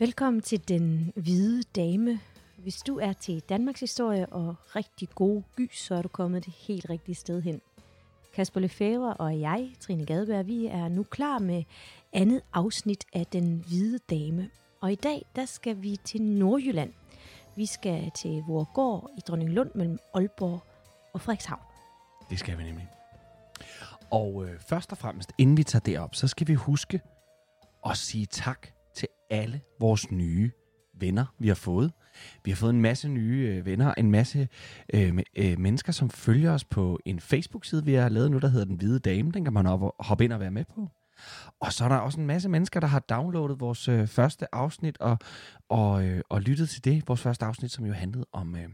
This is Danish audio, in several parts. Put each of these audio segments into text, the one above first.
Velkommen til Den Hvide Dame. Hvis du er til Danmarks historie og rigtig gode gys, så er du kommet det helt rigtige sted hen. Kasper Lefebvre og jeg, Trine Gadeberg, vi er nu klar med andet afsnit af Den Hvide Dame. Og i dag, der skal vi til Nordjylland. Vi skal til Vorgård i Dronninglund mellem Aalborg og Frederikshavn. Det skal vi nemlig. Og øh, først og fremmest, inden vi tager det op, så skal vi huske at sige tak alle vores nye venner, vi har fået. Vi har fået en masse nye øh, venner, en masse øh, øh, mennesker, som følger os på en Facebook-side, vi har lavet nu, der hedder Den Hvide Dame. Den kan man op- hoppe ind og være med på. Og så er der også en masse mennesker, der har downloadet vores øh, første afsnit og, og, øh, og lyttet til det. Vores første afsnit, som jo handlede om, øh,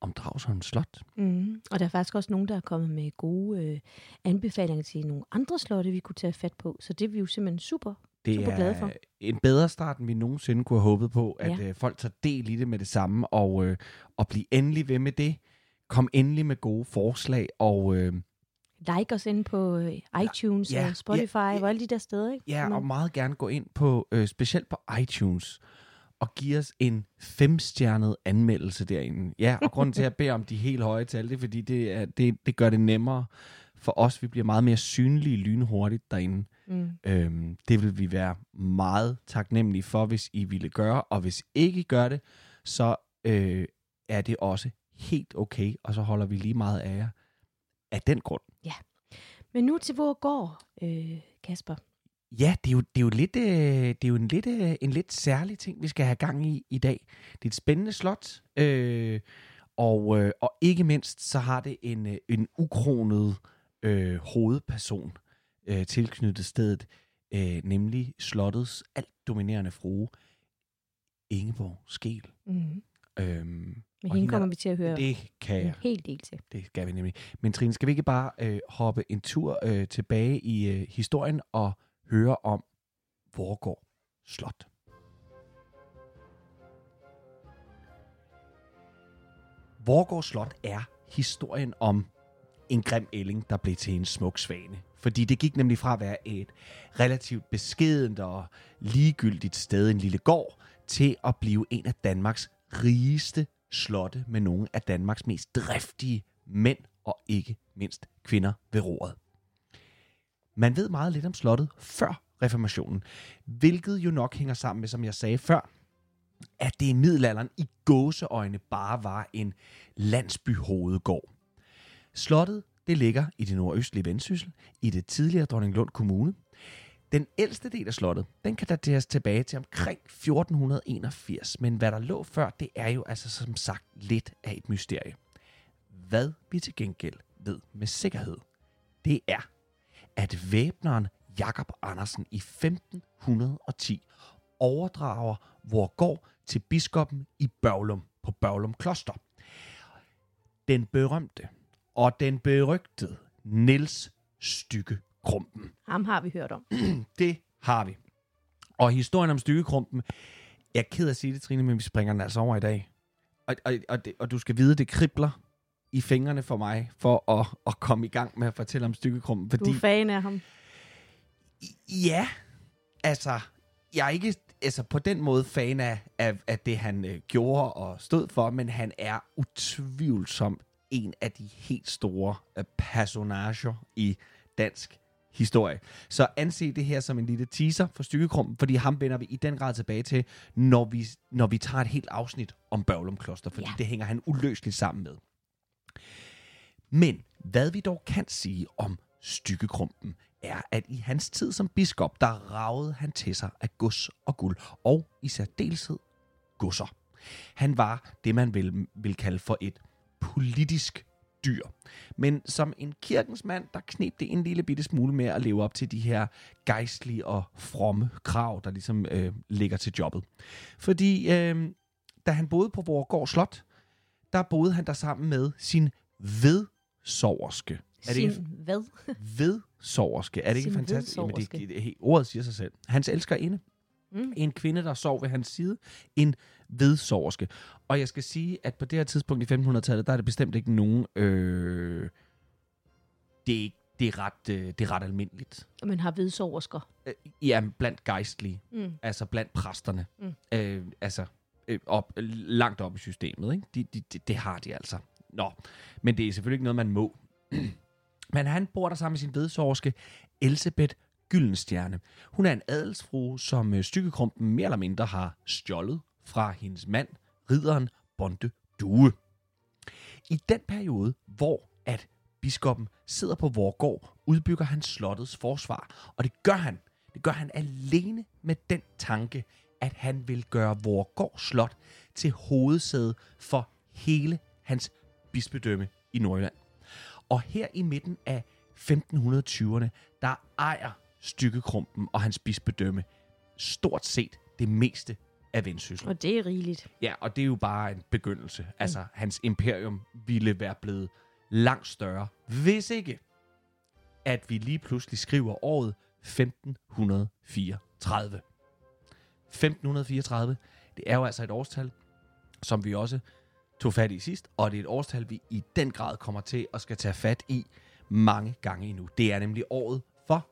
om Dragsholm Slot. Mm. Og der er faktisk også nogen, der er kommet med gode øh, anbefalinger til nogle andre slotte, vi kunne tage fat på. Så det er vi jo simpelthen super, det super glade for. er en bedre start, end vi nogensinde kunne have håbet på, at Ja. øh, folk tager del i det med det samme, og, øh, og blive endelig ved med det. Kom endelig med gode forslag, og øh, Like os ind på øh, iTunes Ja, og Spotify ja, ja. og alle de der steder, ikke? ja, og meget gerne gå ind på, øh, specielt på iTunes, og give os en femstjernet anmeldelse derinde. Ja, og grunden til, at jeg beder om de helt høje tal, det er, fordi det, er, det, det gør det nemmere for os. Vi bliver meget mere synlige lynhurtigt derinde. Mm. Øhm, det vil vi være meget taknemmelige for, hvis I ville gøre, og hvis ikke I gør det, så øh, er det også helt okay, og så holder vi lige meget af jer af den grund. Men nu til hvor går, øh, Kasper. Ja, det er jo, det er jo, lidt, øh, det er jo en, lidt, øh, en lidt særlig ting, vi skal have gang i i dag. Det er et spændende slot, øh, og, øh, og ikke mindst så har det en, øh, en ukronet øh, hovedperson øh, tilknyttet stedet, øh, nemlig slottets alt dominerende frue, Ingeborg Skel. Mm. Øhm, Men hende er kommer vi til at høre det kan en hel del til. Det skal vi nemlig. Men Trine, skal vi ikke bare øh, hoppe en tur øh, tilbage i øh, historien og høre om Vorgård Slot? Vorgård Slot er historien om en grim ælling, der blev til en smuk svane. Fordi det gik nemlig fra at være et relativt beskedent og ligegyldigt sted, en lille gård, til at blive en af Danmarks rigeste slotte med nogle af Danmarks mest driftige mænd og ikke mindst kvinder ved roret. Man ved meget lidt om slottet før reformationen, hvilket jo nok hænger sammen med, som jeg sagde før, at det i middelalderen i gåseøjne bare var en landsbyhovedgård. Slottet det ligger i det nordøstlige Vendsyssel, i det tidligere Dronninglund Kommune. Den ældste del af slottet, den kan dateres tilbage til omkring 1481, men hvad der lå før, det er jo altså som sagt lidt af et mysterie. Hvad vi til gengæld ved med sikkerhed, det er, at væbneren Jakob Andersen i 1510 overdrager vor går til biskoppen i Børglum på Børglum Kloster. Den berømte og den berygtede Niels Stykke Krumpen. Ham har vi hørt om. Det har vi. Og historien om Stykkekrumpen, jeg er ked af at sige det, Trine, men vi springer den altså over i dag. Og, og, og, det, og du skal vide, det kribler i fingrene for mig, for at, at komme i gang med at fortælle om Stykkekrumpen. Du Fordi, er fan af ham. ja, altså, jeg er ikke altså, på den måde fan af, af, af det, han øh, gjorde og stod for, men han er utvivlsomt en af de helt store øh, personager i dansk historie. Så anse det her som en lille teaser for Stykkekrumpen, fordi ham vender vi i den grad tilbage til, når vi, når vi tager et helt afsnit om Børglum Kloster, fordi ja. det hænger han uløseligt sammen med. Men hvad vi dog kan sige om Stykkekrumpen, er, at i hans tid som biskop, der ragede han til sig af gods og guld, og i særdeleshed godser. Han var det, man vil, vil kalde for et politisk dyr. Men som en kirkens mand, der knep det en lille bitte smule med at leve op til de her gejstlige og fromme krav, der ligesom øh, ligger til jobbet. Fordi øh, da han boede på Vorgård Slot, der boede han der sammen med sin vedsoverske. Er det Sin ikke hvad? vedsoverske? Er det ikke Sin fantastisk? Jamen, det, det, ordet siger sig selv. Hans elskerinde. Mm. En kvinde, der sov ved hans side. En vedsoverske. Og jeg skal sige, at på det her tidspunkt i 1500-tallet, der er det bestemt ikke nogen... Øh, det, er ikke, det, er ret, øh, det er ret almindeligt. Man har vedsoversker. Øh, ja, blandt gejstlige. Mm. Altså blandt præsterne. Mm. Øh, altså øh, op, langt op i systemet. Ikke? De, de, de, det har de altså. Nå, men det er selvfølgelig ikke noget, man må. men han bor der sammen med sin vedsorske Elisabeth Gyldenstjerne. Hun er en adelsfrue, som øh, stykkekrumpen mere eller mindre har stjålet fra hendes mand, ridderen Bonde Due. I den periode, hvor at biskoppen sidder på Vorgård, udbygger han slottets forsvar. Og det gør han. Det gør han alene med den tanke, at han vil gøre Vorgård Slot til hovedsæde for hele hans bispedømme i Nordjylland. Og her i midten af 1520'erne, der ejer Stykkekrumpen og hans bispedømme stort set det meste af Vendsyssel. Og det er rigeligt. Ja, og det er jo bare en begyndelse. Altså, hans imperium ville være blevet langt større, hvis ikke, at vi lige pludselig skriver året 1534. 1534, det er jo altså et årstal, som vi også tog fat i sidst, og det er et årstal, vi i den grad kommer til at skal tage fat i mange gange endnu. Det er nemlig året for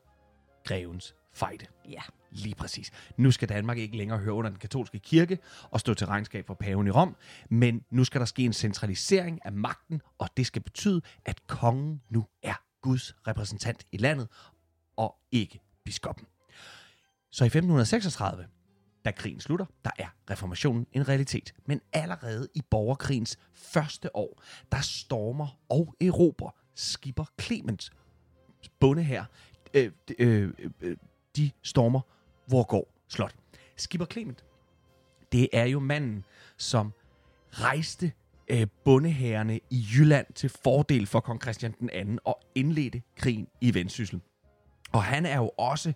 grevens fejde. Ja. Lige præcis. Nu skal Danmark ikke længere høre under den katolske kirke og stå til regnskab for paven i Rom, men nu skal der ske en centralisering af magten, og det skal betyde, at kongen nu er Guds repræsentant i landet, og ikke biskoppen. Så i 1536, da krigen slutter, der er reformationen en realitet. Men allerede i borgerkrigens første år, der stormer og erobrer skipper Clemens bonde her, øh, øh, øh, øh, de stormer Vorgård Slot. Skipper Clement, det er jo manden, som rejste øh, bondehærene i Jylland til fordel for kong Christian den anden og indledte krigen i Vendsyssel. Og han er jo også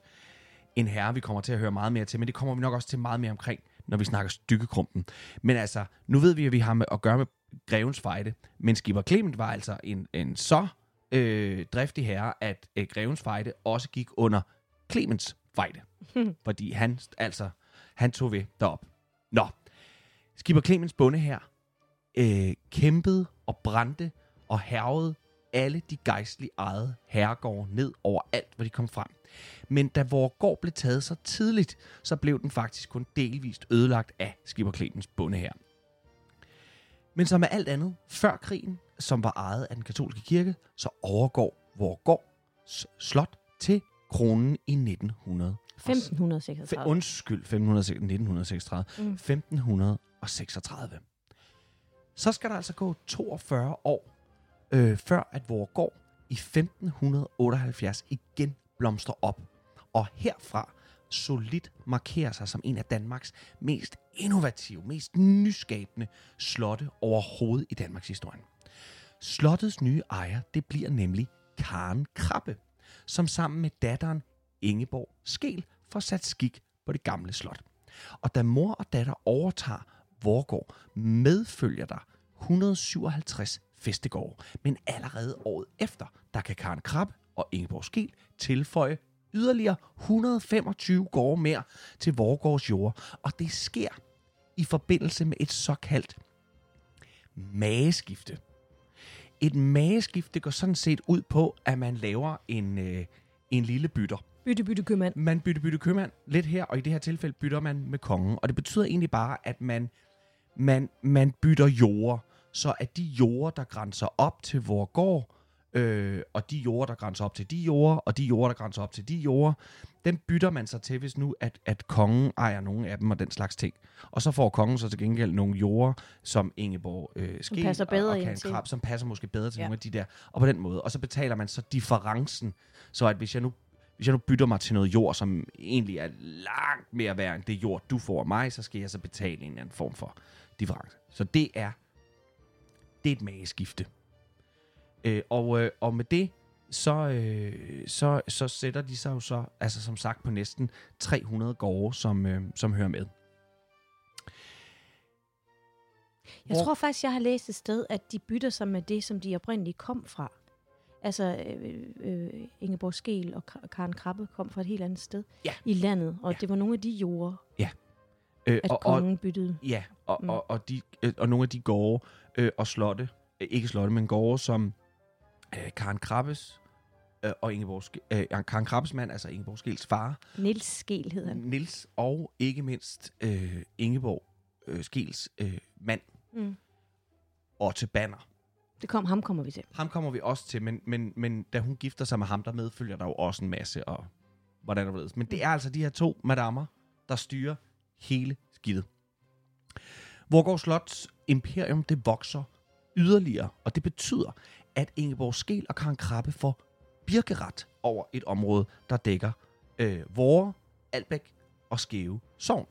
en herre, vi kommer til at høre meget mere til, men det kommer vi nok også til meget mere omkring, når vi snakker stykkekrumpen. Men altså, nu ved vi, at vi har med at gøre med grevens fejde, men Skipper Clement var altså en, en så øh, driftig herre, at øh, grevens fejde også gik under Clemens fejde. fordi han, altså, han tog ved derop. Nå, Skipper Clemens bonde her øh, kæmpede og brændte og hervede alle de gejstlige ejede herregårde ned over alt, hvor de kom frem. Men da vores gård blev taget så tidligt, så blev den faktisk kun delvist ødelagt af Skipper Clemens bonde her. Men som med alt andet, før krigen, som var ejet af den katolske kirke, så overgår Vorgårds slot til kronen i 1900. 1536. Undskyld, 1500, 1936. Mm. 1536. Så skal der altså gå 42 år, øh, før at Vorgård i 1578 igen blomstrer op. Og herfra solidt markerer sig som en af Danmarks mest innovative, mest nyskabende slotte overhovedet i Danmarks historie. Slottets nye ejer, det bliver nemlig Karen Krabbe, som sammen med datteren Ingeborg Skel får sat skik på det gamle slot. Og da mor og datter overtager Vorgård, medfølger der 157 festegårde. Men allerede året efter, der kan Karen Krab og Ingeborg Skel tilføje yderligere 125 gårde mere til Vorgårds jord. Og det sker i forbindelse med et såkaldt mageskifte. Et mageskifte går sådan set ud på, at man laver en, øh, en lille bytter. Bytte, bytte, købmand. Man bytter bytte købmand lidt her, og i det her tilfælde bytter man med kongen. Og det betyder egentlig bare, at man, man, man bytter jorder, så at de jorder, der grænser op til hvor gård, øh, og de jorder, der grænser op til de jorder, og de jorder, der grænser op til de jorder, dem bytter man sig til, hvis nu, at, at kongen ejer nogle af dem og den slags ting. Og så får kongen så til gengæld nogle jorder, som Ingeborg øh, Skel passer bedre og, og Karen. Krab, som passer måske bedre til ja. nogle af de der. Og på den måde. Og så betaler man så differencen, så at hvis jeg nu hvis jeg nu bytter mig til noget jord, som egentlig er langt mere værd end det jord, du får af mig, så skal jeg så betale en eller anden form for difference. Så det er, det er et mageskifte. Øh, og, øh, og med det, så, øh, så, så sætter de sig jo så, altså som sagt, på næsten 300 gårde, som, øh, som hører med. Jeg Hvor- tror faktisk, jeg har læst et sted, at de bytter sig med det, som de oprindeligt kom fra. Altså, øh, øh, Ingeborg Skel og Ka- Karen Krabbe kom fra et helt andet sted Ja. i landet, og Ja. det var nogle af de jorder, Øh, at og, kongen byttede. ja, og, Mm. mm. og, og, de, øh, og nogle af de gårde øh, og slotte, øh, ikke slotte, men gårde, som øh, Karen Krabbes øh, og Ingeborg, Ske- øh, Karen Krabbes mand, altså Ingeborg Skels far, Niels Skel hed han. Nils og ikke mindst øh, Ingeborg øh, Skels øh, mand, Mm. Otte Banner. Det kom, ham kommer vi til. Ham kommer vi også til, men, men, men da hun gifter sig med ham, der medfølger der jo også en masse, og hvordan der ved. Men det er altså de her to madammer, der styrer hele skidtet. Vorgård Slots imperium, det vokser yderligere, og det betyder, at Ingeborg Skel og Karen Krabbe får birkeret over et område, der dækker øh, Vore, Albæk og Skæve Sogn.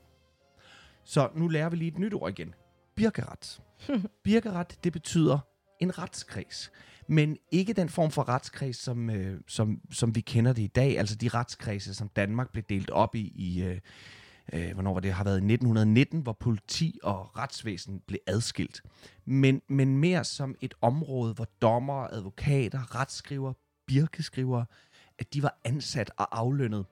Så nu lærer vi lige et nyt ord igen. Birkeret. Birkeret, det betyder en retskreds. Men ikke den form for retskreds, som, øh, som, som vi kender det i dag. Altså de retskredse, som Danmark blev delt op i, i øh, øh, hvornår var det, har været i 1919, hvor politi og retsvæsen blev adskilt. Men, men mere som et område, hvor dommer, advokater, retsskriver, birkeskriver, at de var ansat og aflønnet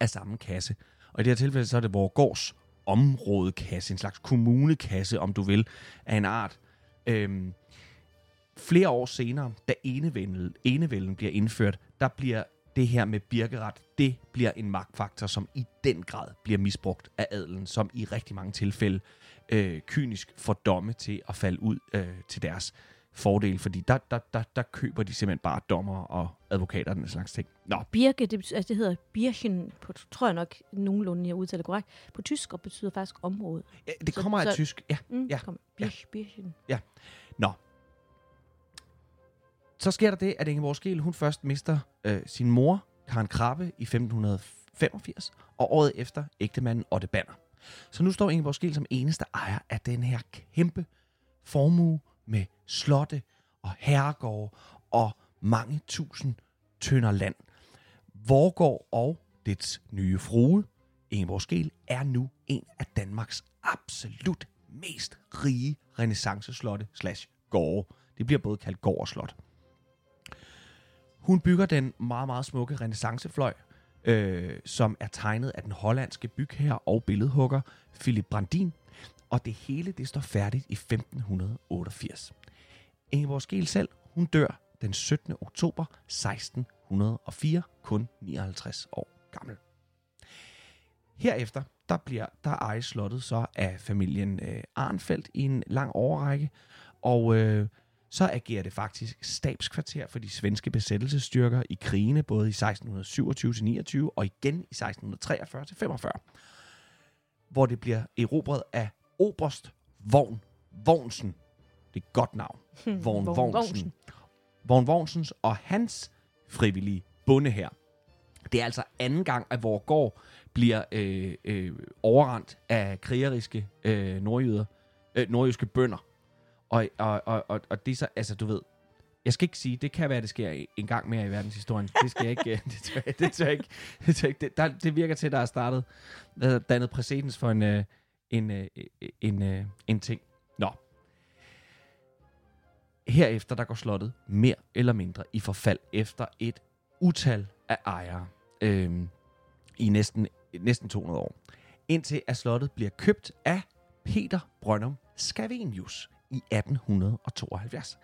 af samme kasse. Og i det her tilfælde, så er det vores gårds områdekasse, en slags kommunekasse, om du vil, af en art. Øhm, flere år senere, da enevælden, enevælden bliver indført, der bliver det her med birkeret, det bliver en magtfaktor, som i den grad bliver misbrugt af adelen, som i rigtig mange tilfælde øh, kynisk får domme til at falde ud øh, til deres fordel, fordi der, der, der, der køber de simpelthen bare dommer og advokater og den slags ting. Nå, Birke, det, betyder, altså det hedder Birchen, på, tror jeg nok nogenlunde, jeg udtaler korrekt, på tysk, og betyder faktisk område. ja, det Så- kommer af så- tysk. Ja, Mm, Ja, Kom. Birch, Birchen. Nå. Så sker der det, at Ingeborg Skel, hun først mister øh, sin mor, Karen Krabbe, i 1585, og året efter ægtemanden Otte Banner. Så nu står Ingeborg Skel som eneste ejer af den her kæmpe formue med slotte og herregårde og mange tusind tønder land. Vorgård og dets nye frue, Ingeborg Skel, er nu en af Danmarks absolut mest rige renaissanceslotte slash gårde. Det bliver både kaldt gård og slot. Hun bygger den meget, meget smukke renaissancefløj, øh, som er tegnet af den hollandske bygherre og billedhugger Philip Brandin, og det hele det står færdigt i 1588. Ingeborg Skel selv, hun dør den 17. oktober 1604, kun 59 år gammel. Herefter, der bliver der ejes slottet så af familien øh, Arnfeldt i en lang årrække, og øh, så agerer det faktisk stabskvarter for de svenske besættelsesstyrker i krigene, både i 1627-29 og igen i 1643-45, hvor det bliver erobret af Oberst Vogn Vognsen. Det er et godt navn. Vogn Vognsen. Vogn Vognsens og hans frivillige bonde her. Det er altså anden gang, at vores gård bliver øh, øh, overrendt af krigeriske øh, nordjyder, øh, nordjyske bønder. Og, og, og, og, og det er så, altså du ved, jeg skal ikke sige, det kan være, det sker en gang mere i verdenshistorien. Det skal jeg ikke, øh, det tør jeg, det tør jeg ikke, det, tør jeg ikke. Det, der, det virker til, at der er startet, der er dannet præcedens for en, øh, en, øh, en, en, en ting. Nå. Herefter, der går slottet mere eller mindre i forfald efter et utal af ejere øhm, i næsten, næsten 200 år. Indtil at slottet bliver købt af Peter Brøndum Scavenius i 1872.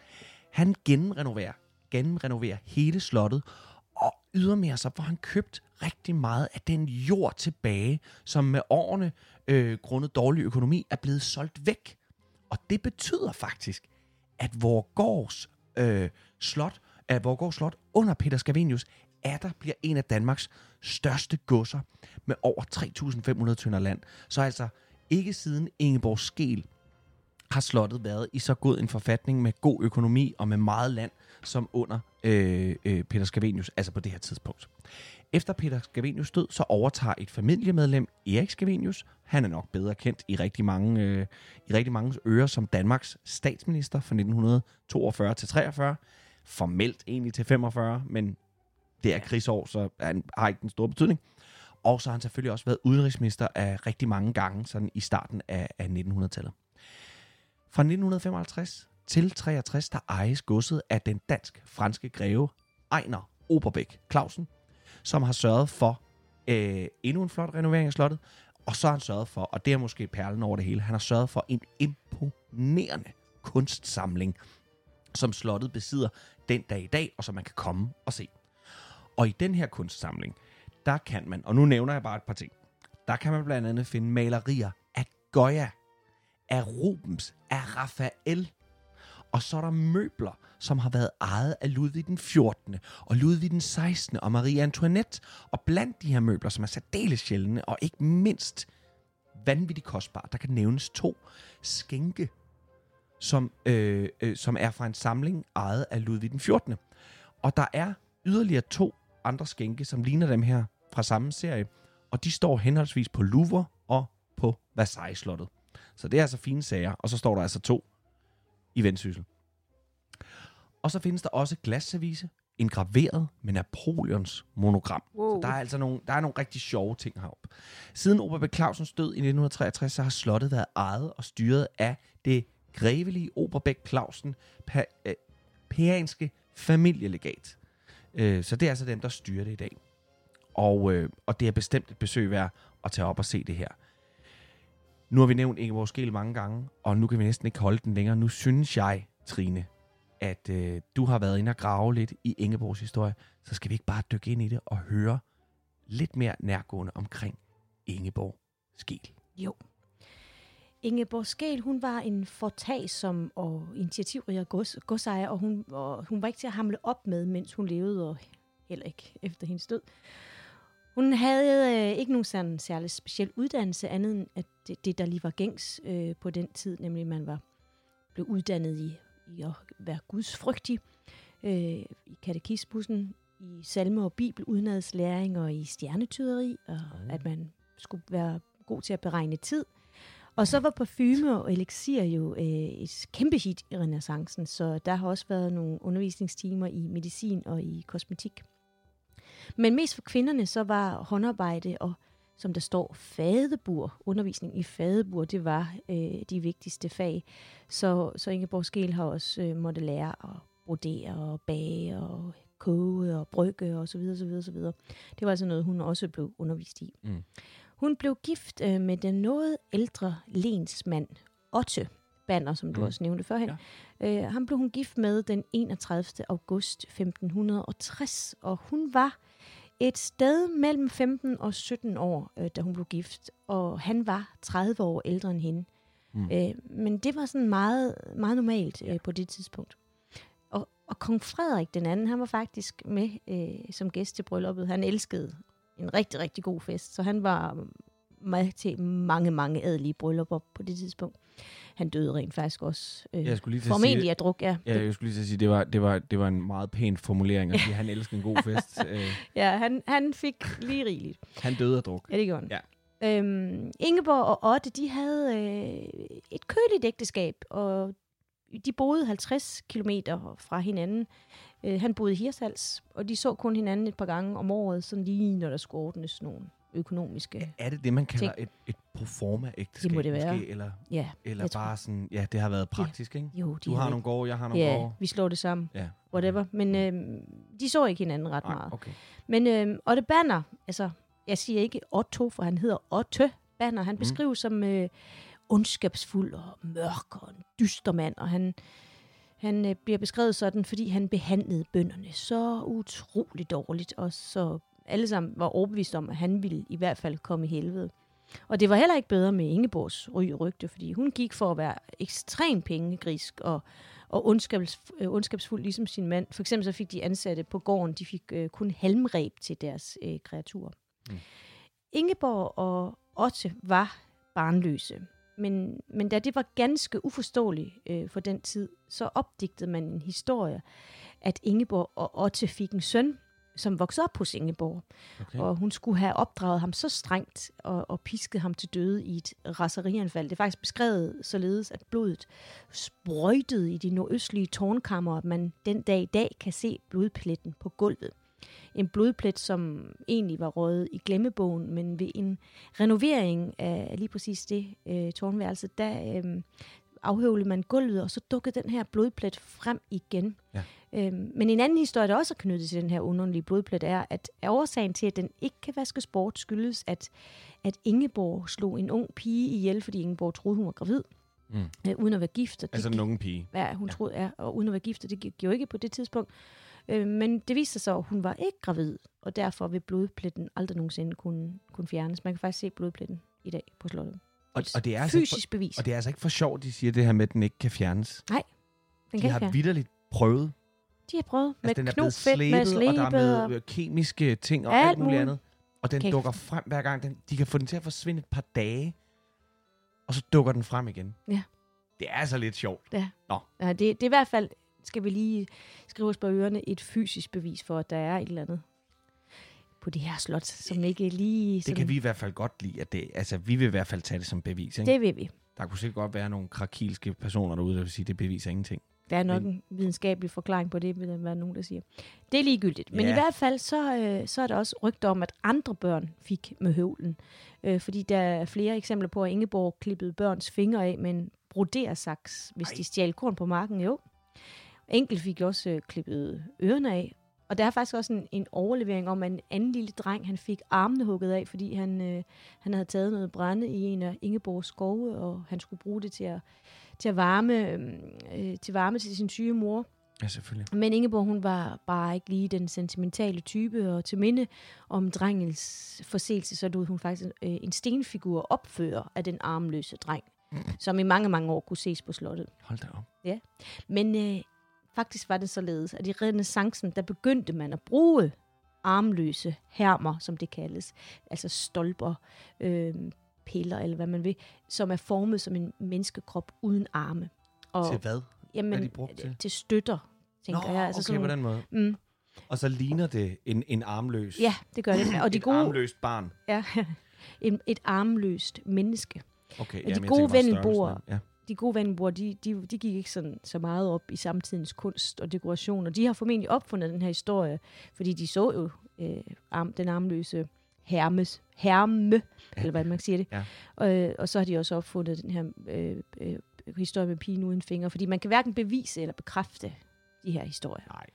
Han genrenoverer, genrenoverer hele slottet, og ydermere så får han købt rigtig meget af den jord tilbage, som med årene, øh, grundet dårlig økonomi, er blevet solgt væk. Og det betyder faktisk, at Vorgårds øh, slot, at Vorgårds slot under Peter Scavenius, er der bliver en af Danmarks største godser med over 3.500 tønder land. Så altså ikke siden Ingeborg Skel har slottet været i så god en forfatning med god økonomi og med meget land som under øh, øh, Peter Scavenius, altså på det her tidspunkt. Efter Peter Scavenius død, så overtager et familiemedlem, Erik Scavenius. Han er nok bedre kendt i rigtig mange, øh, i rigtig mange ører som Danmarks statsminister fra 1942 til 43. formelt egentlig til 45, men det er krigsår, så han har ikke den store betydning. Og så har han selvfølgelig også været udenrigsminister af rigtig mange gange, sådan i starten af, af 1900-tallet. Fra 1955 til 63, der ejes godset af den dansk-franske greve Ejner Oberbæk Clausen, som har sørget for øh, endnu en flot renovering af slottet, og så har han sørget for, og det er måske perlen over det hele, han har sørget for en imponerende kunstsamling, som slottet besidder den dag i dag, og som man kan komme og se. Og i den her kunstsamling, der kan man, og nu nævner jeg bare et par ting, der kan man blandt andet finde malerier af Goya, af Rubens, af Raphael, og så er der møbler, som har været ejet af Ludvig den 14. og Ludvig den 16. og Marie Antoinette. Og blandt de her møbler, som er særdeles sjældne, og ikke mindst vanvittigt kostbare, der kan nævnes to skænke, som, øh, øh, som er fra en samling ejet af Ludvig den 14. Og der er yderligere to andre skænke, som ligner dem her fra samme serie, og de står henholdsvis på Louvre og på Versailles-slottet. Så det er altså fine sager, og så står der altså to i vendsyssel. Og så findes der også glasservice, engraveret med Napoleons monogram. Wow. Så der er altså nogle, der er nogle rigtig sjove ting heroppe. Siden Oberbæk Clausens død i 1963, så har slottet været ejet og styret af det grevelige Oberbæk Clausen pa- øh, pæanske familielegat. Øh, så det er altså dem, der styrer det i dag. Og, øh, og det er bestemt et besøg værd at tage op og se det her. Nu har vi nævnt Ingeborg Skel mange gange, og nu kan vi næsten ikke holde den længere. Nu synes jeg, Trine, at øh, du har været inde og grave lidt i Ingeborgs historie, så skal vi ikke bare dykke ind i det og høre lidt mere nærgående omkring Ingeborg Skel. Jo. Ingeborg Skel, hun var en fortagsom og initiativrig gods, godsejer, og hun, og hun var ikke til at hamle op med, mens hun levede, og heller ikke efter hendes død. Hun havde øh, ikke nogen sådan særlig speciel uddannelse, andet end at det, det der lige var gængs øh, på den tid, nemlig at man var blev uddannet i, i at være gudsfrygtig, øh, i katekisbussen, i salme og bibel, udenadslæring og i stjernetyderi, og at man skulle være god til at beregne tid. Og så var parfume og elixir jo øh, et kæmpe hit i renaissancen, så der har også været nogle undervisningstimer i medicin og i kosmetik. Men mest for kvinderne så var håndarbejde og, som der står, fadebur, undervisning i fadebur, det var øh, de vigtigste fag. Så, så Ingeborg Skel har også øh, måtte lære at brodere og bage og koge og brygge og så videre, så videre, så videre. Det var altså noget, hun også blev undervist i. Mm. Hun blev gift øh, med den noget ældre lensmand, Otte Banner, som du Mm. også nævnte førhen. Ja. Øh, ham blev hun gift med den 31. august 1560, og hun var et sted mellem 15 og 17 år, øh, da hun blev gift, og han var 30 år ældre end hende. Mm. Øh, men det var sådan meget, meget normalt øh, på det tidspunkt. Og, og kong Frederik den anden, han var faktisk med øh, som gæst til brylluppet. Han elskede en rigtig, rigtig god fest, så han var med til mange, mange adelige bryllupper på det tidspunkt. Han døde rent faktisk også. Øh, Jeg skulle lige sige formentlig det. af druk, ja. Ja, jeg skulle lige sige, det var, det var, det var en meget pæn formulering, at sige, han elsker en god fest. Øh, Ja, han, han fik lige rigeligt. han døde af druk. Ja, det gjorde han. Ja. Øhm, Ingeborg og Otte, de havde øh, et køligt ægteskab, og de boede 50 kilometer fra hinanden. Øh, han boede i Hirsals, og de så kun hinanden et par gange om året, sådan lige når der skulle ordnes nogle økonomiske... Er det det, man kalder Ting. et, et proforma-ægteskab? Det må det være. Måske, eller Ja, eller tror- bare sådan, ja, det har været praktisk, ikke? jo, de Du har havde nogle gårde, jeg har ikke- nogle Ja, gårde. vi slår det sammen. Ja. Whatever. Men øh, de så ikke hinanden ret Nej, meget. okay. Men øh, Otte Banner, altså, jeg siger ikke Otto, for han hedder Otte Banner. Mm. Han beskrives som øh, ondskabsfuld og mørk og en dyster mand, og han, han øh, bliver beskrevet sådan, fordi han behandlede bønderne så utroligt dårligt, og så alle sammen var overbevist om, at han ville i hvert fald komme i helvede. Og det var heller ikke bedre med Ingeborgs ry rygte, fordi hun gik for at være ekstremt pengegrisk og, og ondskabs, øh, ondskabsfuld, ligesom sin mand. For eksempel så fik de ansatte på gården, de fik øh, kun halmreb til deres øh, kreaturer. Mm. Ingeborg og Otte var barnløse. Men, men da det var ganske uforståeligt øh, for den tid, så opdigtede man en historie, at Ingeborg og Otte fik en søn, som voksede op hos Ingeborg. Okay. Og hun skulle have opdraget ham så strengt og, og pisket ham til døde i et raserianfald. Det er faktisk beskrevet således, at blodet sprøjtede i de nordøstlige tårnkammer, at man den dag i dag kan se blodpletten på gulvet. En blodplet, som egentlig var røget i glemmebogen, men ved en renovering af lige præcis det øh, tårnværelse, der øh, afhøvlede man gulvet, og så dukkede den her blodplet frem igen. Ja. Øhm, men en anden historie, der også er knyttet til den her underlige blodplet, er, at årsagen til, at den ikke kan vaskes bort, skyldes, at, at Ingeborg slog en ung pige ihjel, fordi Ingeborg troede, hun var gravid, Mm. øh, uden at være gift. Og Altså en unge pige. Ja, hun Ja. troede, ja, og uden at være gift, og det gik jo ikke på det tidspunkt. Øh, men det viste sig så, at hun var ikke gravid, og derfor vil blodpletten aldrig nogensinde kunne, kunne fjernes. Man kan faktisk se blodpletten i dag på slottet. Og, og, det er altså fysisk bevis. for, og det er altså ikke for sjovt, de siger det her med, at den ikke kan fjernes. Den De kan har ikke vidderligt prøvet. De har prøvet med Altså, er blevet knofedt, med slebet, og der er med øh, kemiske ting og alt, alt muligt andet. Og den Kæft. dukker frem hver gang. Den, de kan få den til at forsvinde et par dage, og så dukker den frem igen. Ja. Det er altså lidt sjovt. Ja, det, det er i hvert fald, skal vi lige skrive os på ørerne, et fysisk bevis for, at der er et eller andet på det her slot, som ikke lige... Det som, kan vi i hvert fald godt lide. At det, altså, vi vil i hvert fald tage det som bevis. Ikke? Det vil vi. Der kunne sikkert godt være nogle krakilske personer derude, der vil sige, at det beviser ingenting. Der er nok Men- en videnskabelig forklaring på det, vil der være nogen, der siger. Det er ligegyldigt. Men Ja. i hvert fald, så, øh, så er der også rygter om, at andre børn fik med høvlen. Øh, fordi der er flere eksempler på, at Ingeborg klippede børns fingre af med en brodersaks, hvis Ej. de stjal korn på marken. Jo. Enkelt fik også øh, klippet ørerne af. Og der er faktisk også en, en overlevering om, at en anden lille dreng, han fik armene hugget af, fordi han, øh, han havde taget noget brænde i en af Ingeborgs skove, og han skulle bruge det til at, til at varme, øh, til varme til sin syge mor. Ja, selvfølgelig. Men Ingeborg, hun var bare ikke lige den sentimentale type, og til minde om drengens forseelse, så lod hun faktisk øh, en stenfigur opføre af den armløse dreng, Mm. som i mange, mange år kunne ses på slottet. Hold da op. Men øh, faktisk var det således, at i renaissancen, der begyndte man at bruge armløse hermer, som det kaldes, altså stolper, øh, piller eller hvad man vil, som er formet som en menneskekrop uden arme. Og, Til hvad? jamen, er de brugt til? til støtter, tænker Nå, jeg. Altså okay, sådan på den måde. Mm, Og så ligner det en, en armløs. ja, det gør det. Og de et gode, armløst barn. ja, en, et armløst menneske. Okay, de jamen, gode vendelboer-. Ja. De gode vandbord, de, de, de gik ikke sådan, så meget op i samtidens kunst og dekoration, og de har formentlig opfundet den her historie, fordi de så jo øh, arm, den armløse hermes, herme, eller hvad man siger det. Ja. Og, øh, og så har de også opfundet den her øh, øh, historie med pigen uden fingre, fordi man kan hverken bevise eller bekræfte de her historier. Nej.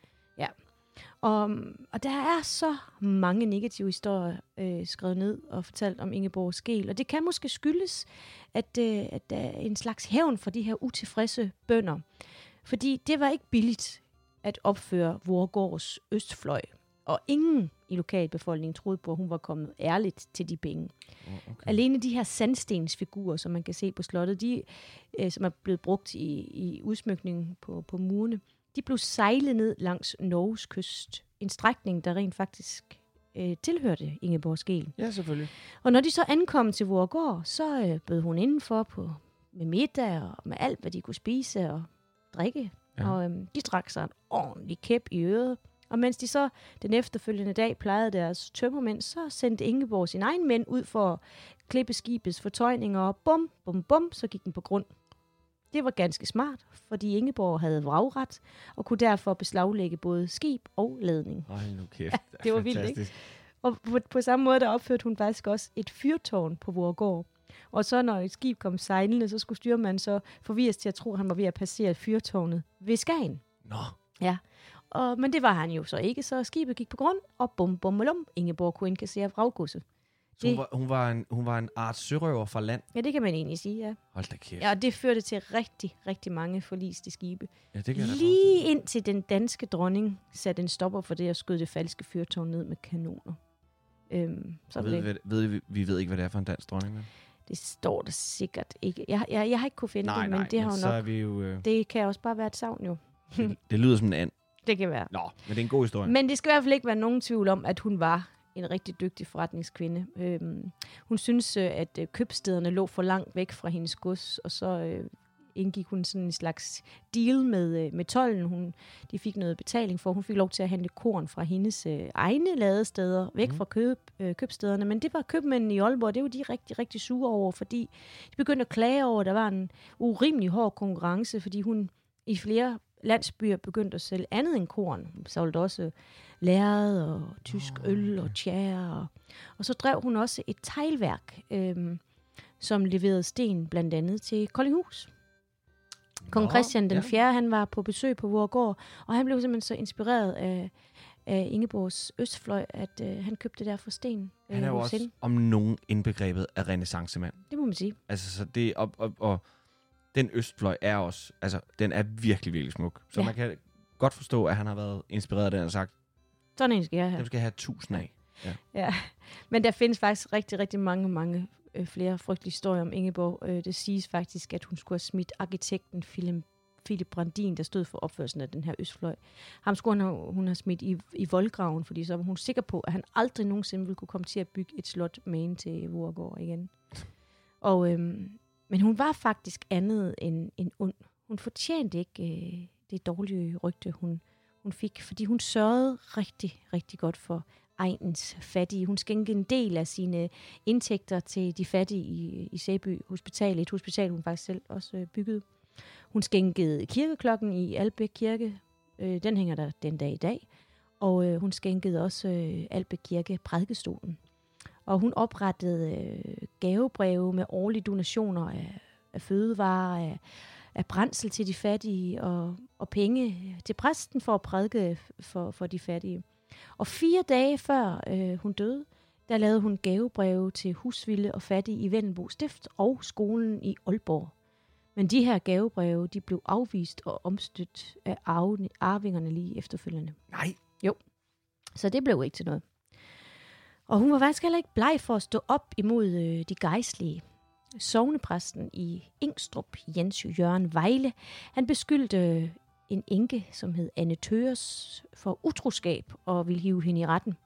Og, og der er så mange negative historier øh, skrevet ned og fortalt om Ingeborg Skel, og det kan måske skyldes, at, øh, at der er en slags hævn for de her utilfredse bønder. Fordi det var ikke billigt at opføre Vorgårds østfløj, og ingen i lokalbefolkningen troede på, at hun var kommet ærligt til de penge. Okay. Alene de her sandstensfigurer, som man kan se på slottet, de, øh, som er blevet brugt i, i udsmykningen på, på murene, de blev sejlet ned langs Norges kyst. En strækning, der rent faktisk øh, tilhørte Ingeborg Skel. Ja, selvfølgelig. Og når de så ankom til Vorgård, så øh, bød hun indenfor på, med middag og med alt, hvad de kunne spise og drikke. Ja. Ja. Og øhm, de drak sig en ordentlig kæp i øret. Og mens de så den efterfølgende dag plejede deres tømmermænd, så sendte Ingeborg sin egen mænd ud for at klippe skibets fortøjninger, og bum, bum, bum, så gik den på grund. Det var ganske smart, fordi Ingeborg havde vragret, og kunne derfor beslaglægge både skib og ladning. Ej, nu kæft. det var vildt, ikke? Og på, på samme måde, der opførte hun faktisk også et fyrtårn på Vorgård. Og så når et skib kom sejlende, så skulle styrmanden så forvirres til at tro, at han var ved at passere fyrtårnet ved Skagen. Nå, Og, men det var han jo så ikke, så skibet gik på grund, og bum bum bum, Ingeborg kunne indkassere vraggodset. Så hun Det- var, hun, var en, hun var en art sørøver fra land. Ja, det kan man egentlig sige, ja. Hold da kæft. ja og det førte til rigtig, rigtig mange forliste skibe. Ja, det kan jeg Lige indtil den danske dronning satte en stopper for det og skød det falske fyrtårn ned med kanoner. Øhm, så ved, ved, ved, vi, ved ikke, hvad det er for en dansk dronning, men? det står der sikkert ikke. Jeg, jeg, jeg har ikke kunne finde Nej, det, men nej, det har men jo så nok er vi jo... Øh, Det kan også bare være et savn jo. det, det lyder som en and. Det kan være. Nå, men det er en god historie. Men det skal i hvert fald ikke være nogen tvivl om, at hun var en rigtig dygtig forretningskvinde. Øhm, hun synes, øh, at øh, købstederne lå for langt væk fra hendes gods, og så øh, indgik hun sådan en slags deal med, øh, med tollen. Hun, de fik noget betaling for. Hun fik lov til at hente korn fra hendes øh, egne ladesteder, væk Mhm. fra køb, øh, købstederne. Men det var købmændene i Aalborg, det var de rigtig, rigtig sure over, fordi de begyndte at klage over, at der var en urimelig hård konkurrence, fordi hun i flere landsbyer begyndte at sælge andet end korn. Hun solgte også lærred og tysk Nå, øl og tjære. Og, og så drev hun også et teglværk, øhm, som leverede sten blandt andet til Koldinghus. Kong Nå, Christian den ja. 4. han var på besøg på Vorgård, og han blev simpelthen så inspireret af, af Ingeborgs Østfløj, at øh, han købte derfor sten øh, Han er jo hos også hende. om nogen indbegrebet af renaissancemand. Det må man sige. Altså, så det, og, og, og den østfløj er også, altså, den er virkelig, virkelig smuk. Så Ja. ja. man kan godt forstå, at han har været inspireret af den og sagt, Sådan en skal jeg have. dem skal jeg have tusind af. Ja, men der findes faktisk rigtig, rigtig mange, mange øh, flere frygtelige historier om Ingeborg. Øh, det siges faktisk, at hun skulle have smidt arkitekten Philip, Philip Brandin, der stod for opførelsen af den her østfløj. Ham skulle hun have, hun have smidt i, i voldgraven, fordi så var hun sikker på, at han aldrig nogensinde ville kunne komme til at bygge et slot magen til Vorgård igen. Og, øhm, men hun var faktisk andet end, end ond. Hun fortjente ikke øh, det dårlige rygte, hun, hun fik, fordi hun sørgede rigtig, rigtig godt for egens fattige. Hun skænkede en del af sine indtægter til de fattige i, i Sæby Hospital, et hospital, hun faktisk selv også øh, byggede. Hun skænkede kirkeklokken i Albæk Kirke. Øh, den hænger der den dag i dag. Og øh, hun skænkede også øh, Albæk Kirke prædikestolen. Og hun oprettede øh, gavebreve med årlige donationer af, af fødevarer, af, af brændsel til de fattige og, og penge til præsten for at prædike for, for de fattige. Og fire dage før øh, hun døde, der lavede hun gavebreve til husvilde og fattige i Vendelbo Stift og skolen i Aalborg. Men de her gavebreve, de blev afvist og omstødt af arvingerne lige efterfølgende. Nej. Så det blev ikke til noget. Og hun var faktisk heller ikke bleg for at stå op imod øh, de gejstlige. Sovnepræsten i Ingstrup, Jens Jørgen Vejle, han beskyldte øh, en enke, som hed Anne Tøres, for utroskab og ville hive hende i retten.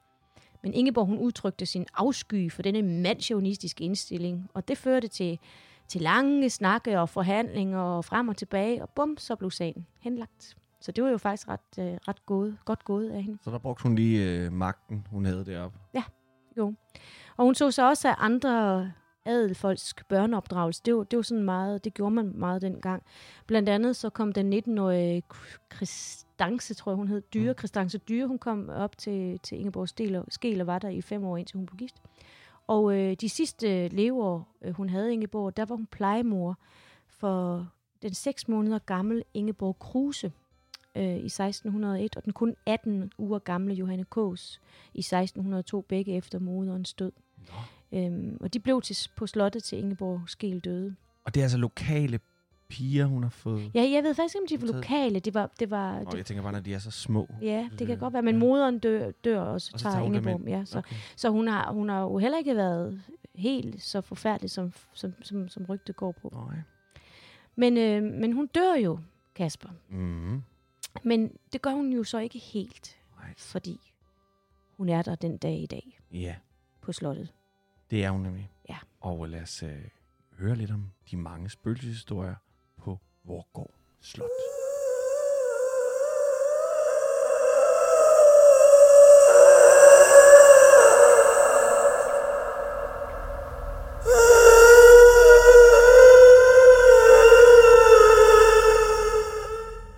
Men Ingeborg hun udtrykte sin afsky for denne mandsjonistiske indstilling, og det førte til, til lange snakke og forhandlinger og frem og tilbage, og bum, så blev sagen henlagt. Så det var jo faktisk ret, øh, ret gået, godt gået af hende. Så der brugte hun lige øh, magten, hun havde deroppe. Og hun så sig også af andre adelfolks børneopdragelse. Det var, det var sådan meget, det gjorde man meget dengang. Blandt andet så kom den 19-årige Kristance, tror jeg hun hed, Dyre, Mm. Kristance Dyre, hun kom op til, til Ingeborg Stel og, Skel og var der i fem år, indtil hun blev gift. Og øh, de sidste leveår, øh, hun havde Ingeborg, der var hun plejemor for den seks måneder gamle Ingeborg Kruse øh, i 1601, og den kun 18 uger gamle Johanne Kås i 1602, begge efter moderens død. Nå. Øhm, og de blev til, på slottet til Ingeborg Skel døde. Og det er altså lokale piger, hun har fået. Ja, jeg ved faktisk ikke, om de var lokale. Det var, det var, det, jeg tænker bare, når de er så små. ja, det kan Øh, godt være. Men ja. moderen dør, dør og så Og så tager tager Ingeborg. Ja, så, Okay. så hun, har, hun har jo heller ikke været helt så forfærdelig, som, som, som, som rygtet går på. Nej. Men, øh, men hun dør jo, Kasper. Mm. Men det gør hun jo så ikke helt, Nej. fordi hun er der den dag i dag Ja, på slottet. det er hun nemlig. Ja. Og lad os øh, høre lidt om de mange spøgelseshistorier på Vorgård Slot.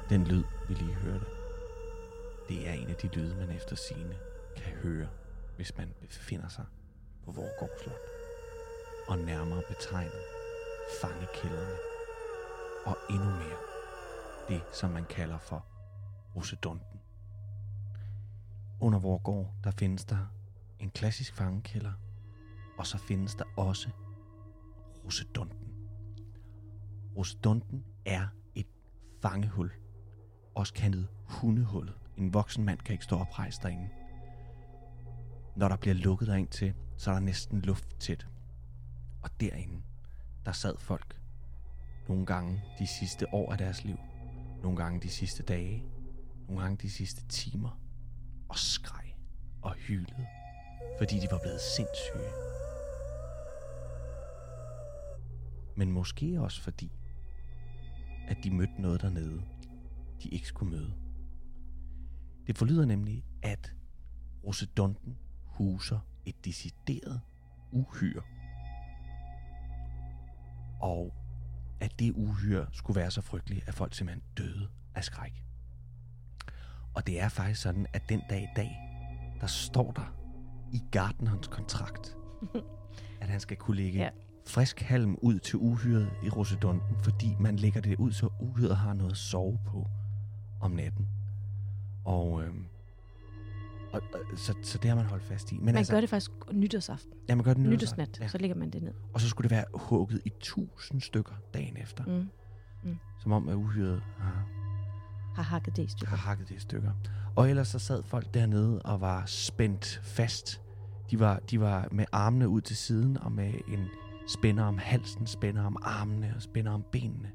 Den lyd, vi lige hørte, det er en af de lyde, man efter sine kan høre, hvis man befinder sig på Vorgård Slot. Og nærmere betegnet fangekælderne. Og endnu mere det, som man kalder for Rosedunten. Under Vorgård, der findes der en klassisk fangekælder, og så findes der også Rosedunten. Rosedunten er et fangehul, også kaldet hundehullet. En voksen mand kan ikke stå oprejst derinde. Når der bliver lukket derind til, så er der næsten luft tæt. Og derinde, der sad folk. Nogle gange de sidste år af deres liv. Nogle gange de sidste dage. Nogle gange de sidste timer. Og skreg og hylede, fordi de var blevet sindssyge. Men måske også fordi, at de mødte noget dernede, de ikke skulle møde. Det forlyder nemlig, at Rosedonten huser et decideret uhyre. Og at det uhyre skulle være så frygteligt, at folk simpelthen døde af skræk. Og det er faktisk sådan, at den dag i dag, der står der i Gardeners kontrakt, at han skal kunne lægge ja. frisk halm ud til uhyret i Rosedonten, fordi man lægger det ud, så uhyret har noget at sove på om natten. Og, øhm, og, og så, så det har man holdt fast i. Men Man gør det faktisk nytårsaften. ja, man gør det nytårsaften. Nytårsnat, Ja. så lægger man det ned. Og så skulle det være hugget i tusind stykker dagen efter. Mm. Som om, at uhyret har, Har hakket det i stykker. har hakket det i stykker. Og ellers så sad folk dernede og var spændt fast. De var, de var med armene ud til siden og med en spænder om halsen, spænder om armene og spænder om benene.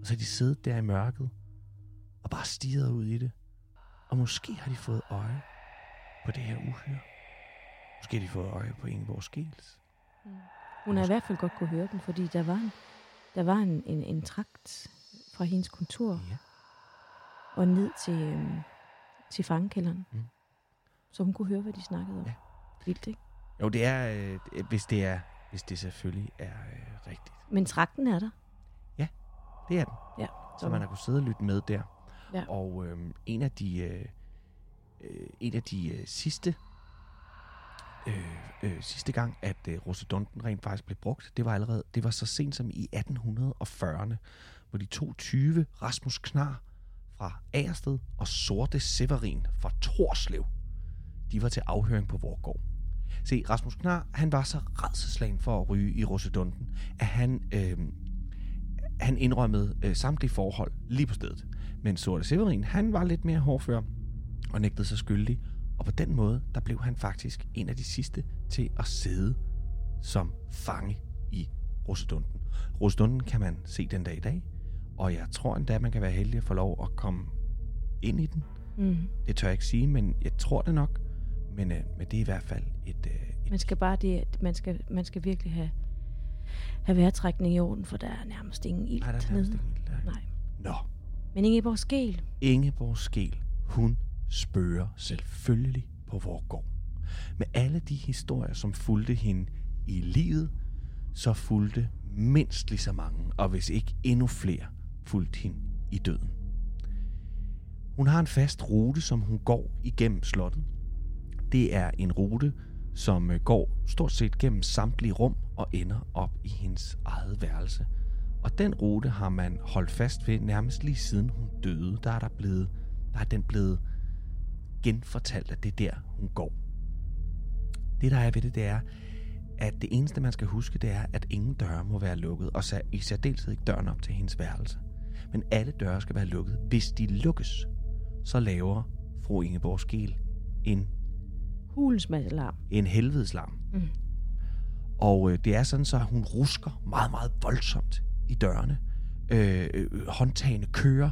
Og så de siddet der i mørket og bare stirret ud i det. Og måske har de fået øje på det her uhyre. Måske har de fået øje på Ingeborg Skels. Hun har i hvert fald godt kunne høre den, fordi der var en, der var en, en, en trakt fra hendes kontor Ja. og ned til, øhm, til fangekælderen. Mm. Så hun kunne høre, hvad de snakkede om. Ja. Vildt, ikke? Jo, det er, øh, hvis det er, hvis det selvfølgelig er øh, rigtigt. Men trakten er der. Det er den. Ja, Så man har kunnet sidde og lytte med der. Ja. Og øh, en af de, øh, øh, en af de øh, sidste, øh, øh, sidste gang, at øh, Rosedonten rent faktisk blev brugt, det var allerede, det var så sent som i 1840'erne, hvor de to 20 Rasmus Knar fra Agersted og Sorte Severin fra Torslev, de var til afhøring på Vorgård. Se, Rasmus Knar, han var så redselslagen for at ryge i Rosedonten, at han, øh, han indrømmede øh, samtlige forhold lige på stedet. Men Sorte Severin, han var lidt mere hårdfør og nægtede sig skyldig. Og på den måde, der blev han faktisk en af de sidste til at sidde som fange i Rosedunten. Rosedunten kan man se den dag i dag, og jeg tror endda, man kan være heldig at få lov at komme ind i den. Mm. Det tør jeg ikke sige, men jeg tror det nok. Men, øh, men det er i hvert fald et... Øh, et Man skal bare det, man skal, man skal virkelig have, have vejrtrækning i orden, for der er nærmest ingen ild nej, der er nærmest ingen ild der. Nej. Nå, men Ingeborg Skel, Ingeborg Skel, hun spørger selvfølgelig på vor gård. Med alle de historier, som fulgte hende i livet, så fulgte mindst lige så mange, og hvis ikke endnu flere, fulgte hende i døden. Hun har en fast rute, som hun går igennem slottet. Det er en rute, som øh, går stort set gennem samtlige rum og ender op i hendes eget værelse. Og den rute har man holdt fast ved nærmest lige siden hun døde. Der er, der blevet, der er den blevet genfortalt, at det er der, hun går. Det, der er ved det, det er, at det eneste, man skal huske, det er, at ingen døre må være lukket, og så i særdeleshed ikke døren op til hendes værelse. Men alle døre skal være lukket. Hvis de lukkes, så laver fru Ingeborg Skel en, hulens masse larm. en helvedeslarm. Mm. Og øh, det er sådan, så hun rusker meget, meget voldsomt i dørene. Øh, øh, håndtagene kører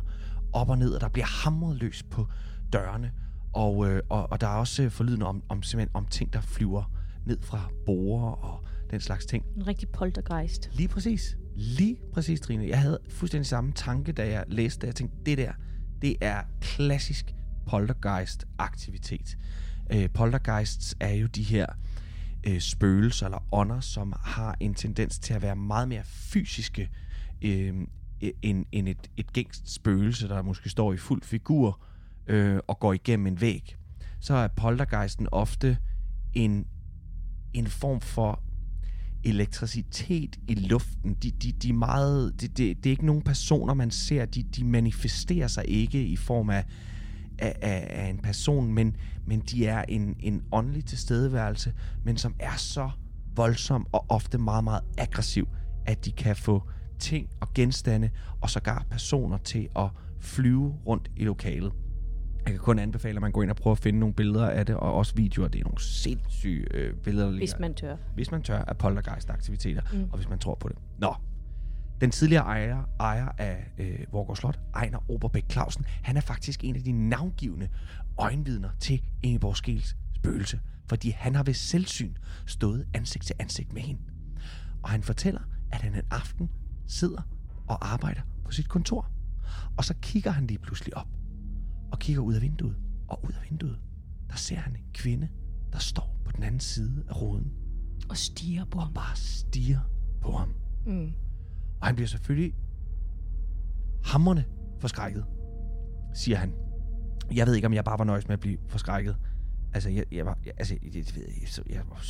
op og ned, og der bliver hamret løs på dørene. Og, øh, og, og der er også øh, forlydende om, om, simpelthen om ting, der flyver ned fra borer og den slags ting. En rigtig poltergeist. Lige præcis. Lige præcis, Trine. Jeg havde fuldstændig samme tanke, da jeg læste det. Jeg tænkte, det der, det er klassisk poltergeist-aktivitet. Øh, poltergeists er jo de her øh, spøgelser eller ånder, som har en tendens til at være meget mere fysiske øh, Øhm, end, end et, et gængst spøgelse, der måske står i fuld figur øh, og går igennem en væg. Så er poltergeisten ofte en, en form for elektricitet i luften. De, de, de er meget, det, det, det er ikke nogen personer, man ser. De, de manifesterer sig ikke i form af, af, af, af en person, men, men de er en, en åndelig tilstedeværelse, men som er så voldsom og ofte meget, meget aggressiv, at de kan få ting og genstande og sågar personer til at flyve rundt i lokalet. Jeg kan kun anbefale, at man går ind og prøver at finde nogle billeder af det, og også videoer. Det er nogle sindssyge øh, billeder, der Hvis man tør. hvis man tør, af poltergeist-aktiviteter, mm. og hvis man tror på det. Nå, den tidligere ejer, ejer af øh, Vorgård Slot, Ejner Oberbæk Clausen, han er faktisk en af de navngivende øjenvidner til Ingeborg Skels spøgelse, fordi han har ved selvsyn stået ansigt til ansigt med hende. Og han fortæller, at han en aften sidder og arbejder på sit kontor, Og så kigger han lige pludselig op. Og kigger ud af vinduet. Og ud af vinduet, der ser han en kvinde, der står på den anden side af ruden. Og stiger på Og ham. bare stiger på ham. Mm. Og han bliver selvfølgelig hammerne forskrækket, siger han. Jeg ved ikke, om jeg bare var nøjes med at blive forskrækket. Altså, jeg, jeg var... Jeg, altså, jeg, jeg, ved ikke, så jeg, var,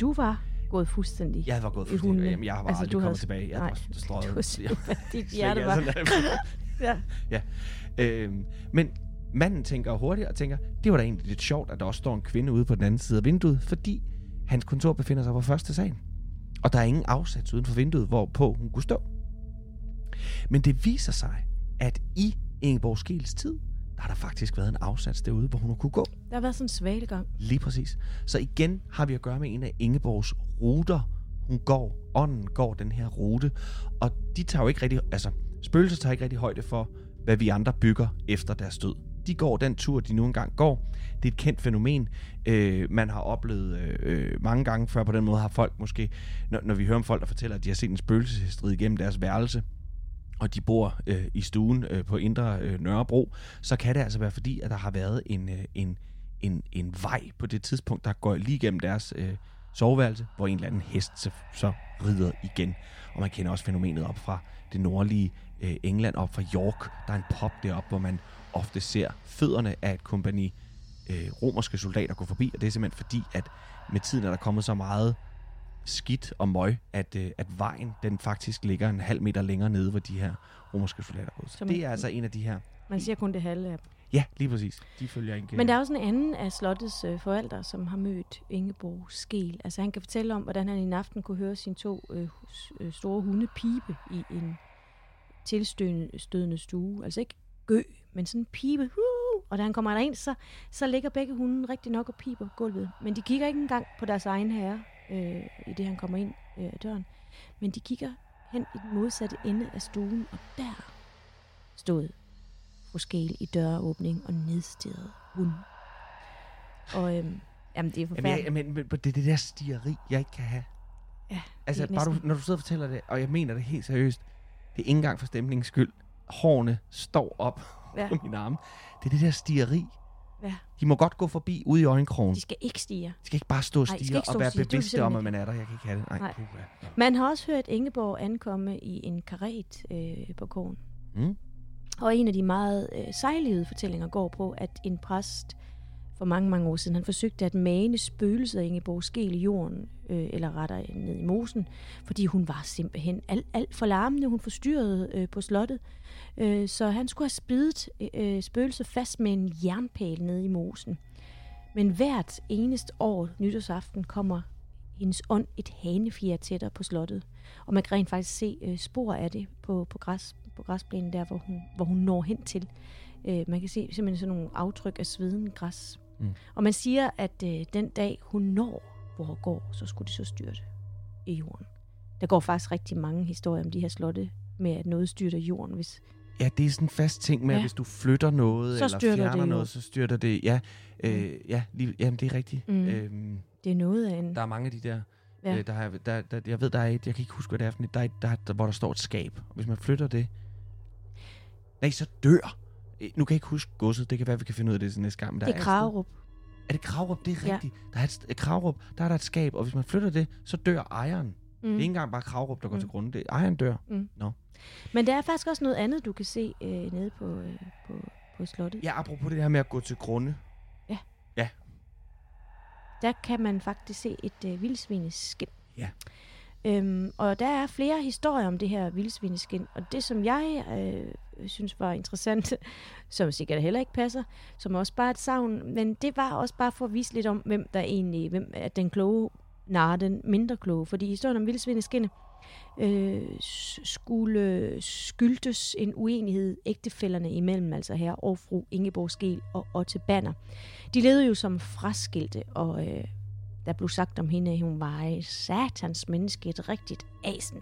Du var gået fuldstændig. jeg var gået fuldstændig... Jamen, jeg var Altså, altså, aldrig du kommet havde- tilbage. Jeg Nej, var strøget. Du var dit hjerte ikke, var... altså, Ja. øhm, men manden tænker hurtigt og tænker, det var da egentlig lidt sjovt, at der også står en kvinde ude på den anden side af vinduet, fordi hans kontor befinder sig på første sal. Og der er ingen afsats uden for vinduet, hvorpå hun kunne stå. Men det viser sig, at i Ingeborg Skils tid, der har der faktisk været en afsats derude, hvor hun kunne gå. Der har været sådan en svalegang. Lige præcis. Så igen har vi at gøre med en af Ingeborgs ruter. Hun går, ånden går den her rute, og de tager jo ikke rigtig, altså spøgelser tager ikke rigtig højde for, hvad vi andre bygger efter deres død. De går den tur, de nu engang går. Det er et kendt fænomen. Øh, man har oplevet øh, mange gange før på den måde, har folk måske, når, når vi hører om folk, der fortæller, at de har set en spøgelsesstrid igennem deres værelse, og de bor øh, i stuen øh, på Indre øh, Nørrebro, så kan det altså være fordi, at der har været en, øh, en, en, en vej på det tidspunkt, der går lige igennem deres øh, soveværelse, hvor en eller anden hest så, så rider igen. Og man kender også fænomenet op fra det nordlige øh, England, op fra York. Der er en pop deroppe, hvor man ofte ser fødderne af et kompani øh, romerske soldater gå forbi, og det er simpelthen fordi, at med tiden er der kommet så meget skidt og møg, at, øh, at vejen den faktisk ligger en halv meter længere nede, hvor de her romerske soldater går. Det er altså en af de her. Man siger kun det halve af. Ja, lige præcis. De følger ikke. Men der er også en anden af slottets øh, forældre, som har mødt Ingeborg Skel. Altså han kan fortælle om, hvordan han en aften kunne høre sine to øh, øh, store hunde pibe i en tilstødende stue. Altså ikke gø, men sådan en pibe. Uh! Og da han kommer derind, så, så ligger begge hunde rigtig nok og piber på gulvet. Men de kigger ikke engang på deres egen herre, øh, i det han kommer ind øh, ad døren. Men de kigger hen i den modsatte ende af stuen, og der stod Skel i døråbning og nedstirrede hunden. Og øhm, jamen, det er Jamen, forfærdeligt. jeg, men, men det er det der stieri, jeg ikke kan have. Ja, Altså, bare du, når du sidder og fortæller det, og jeg mener det helt seriøst, det er ikke engang for stemningens skyld. Hårene står op Ja. på mine arme. Det er det der stieri. Ja. De må godt gå forbi ude i øjenkrogen. De skal ikke stige. De skal ikke bare stå og Nej, stige stå og være er bevidste om, at man er der. Jeg kan ikke have det. Nej, Nej. Man har også hørt Ingeborg ankomme i en karet øh, på kogen. Mm. Og en af de meget øh, sejlivede fortællinger går på, at en præst for mange, mange år siden, han forsøgte at mane spøgelset af Ingeborg Skel i jorden, øh, eller rettere ned i mosen, fordi hun var simpelthen alt, alt for larmende. Hun forstyrrede øh, på slottet. Øh, så han skulle have spidet øh, spøgelset fast med en jernpæl ned i mosen. Men hvert eneste år, nytårsaften, kommer hendes ånd et hanefjer tættere på slottet. Og man kan rent faktisk se øh, spor af det på, på, græs, på græsplænen der, hvor hun, hvor hun når hen til. Øh, man kan se simpelthen sådan nogle aftryk af sveden græs. Mm. Og man siger, at øh, den dag hun når, hvor hun går, så skulle det så styrte i jorden. Der går faktisk rigtig mange historier om de her slotte, med at noget styrter jorden, hvis Ja, det er sådan en fast ting med, ja. At hvis du flytter noget, Så eller fjerner det noget, så styrter det. Ja, øh, ja lige, jamen, det er rigtigt. Mm. Øhm, det er noget af en... der er mange af de der... Ja. Øh, der, har, der, der, jeg ved, der er et, jeg kan ikke huske, hvad det er for der er et, der, er- der, hvor der står et skab. Og hvis man flytter det... Nej, så dør. Øh, Nu kan jeg ikke huske godset. Det kan være, vi kan finde ud af det til næste gang. Men der det er et Kragerup. Er det Kravrup? Det er Ja. rigtigt. Der er et, et Kravrup, der er der et skab, og hvis man flytter det, så dør ejeren. Mm. Det er Mm. ikke engang bare Kravrup, der går Mm. til grunde. Det ejeren dør. Men der er faktisk også noget andet, du kan se øh, nede på, øh, på, på slottet. Ja, apropos det her med at gå til grunde. Der kan man faktisk se et øh, vildsvineskin. Ja. Øhm, og der er flere historier om det her vildsvineskin. Og det, som jeg øh, synes var interessant, som sikkert heller ikke passer, som også bare et savn, men det var også bare for at vise lidt om, hvem der egentlig, hvem er den kloge, nej, den mindre kloge. Fordi historien om vildsvineskinnet øh, skulle skyldtes en uenighed ægtefælderne imellem, altså her og fru Ingeborg Skel og Otte Banner. De levede jo som fraskilte, og øh, der blev sagt om hende, at hun var et satans menneske, et rigtigt asen.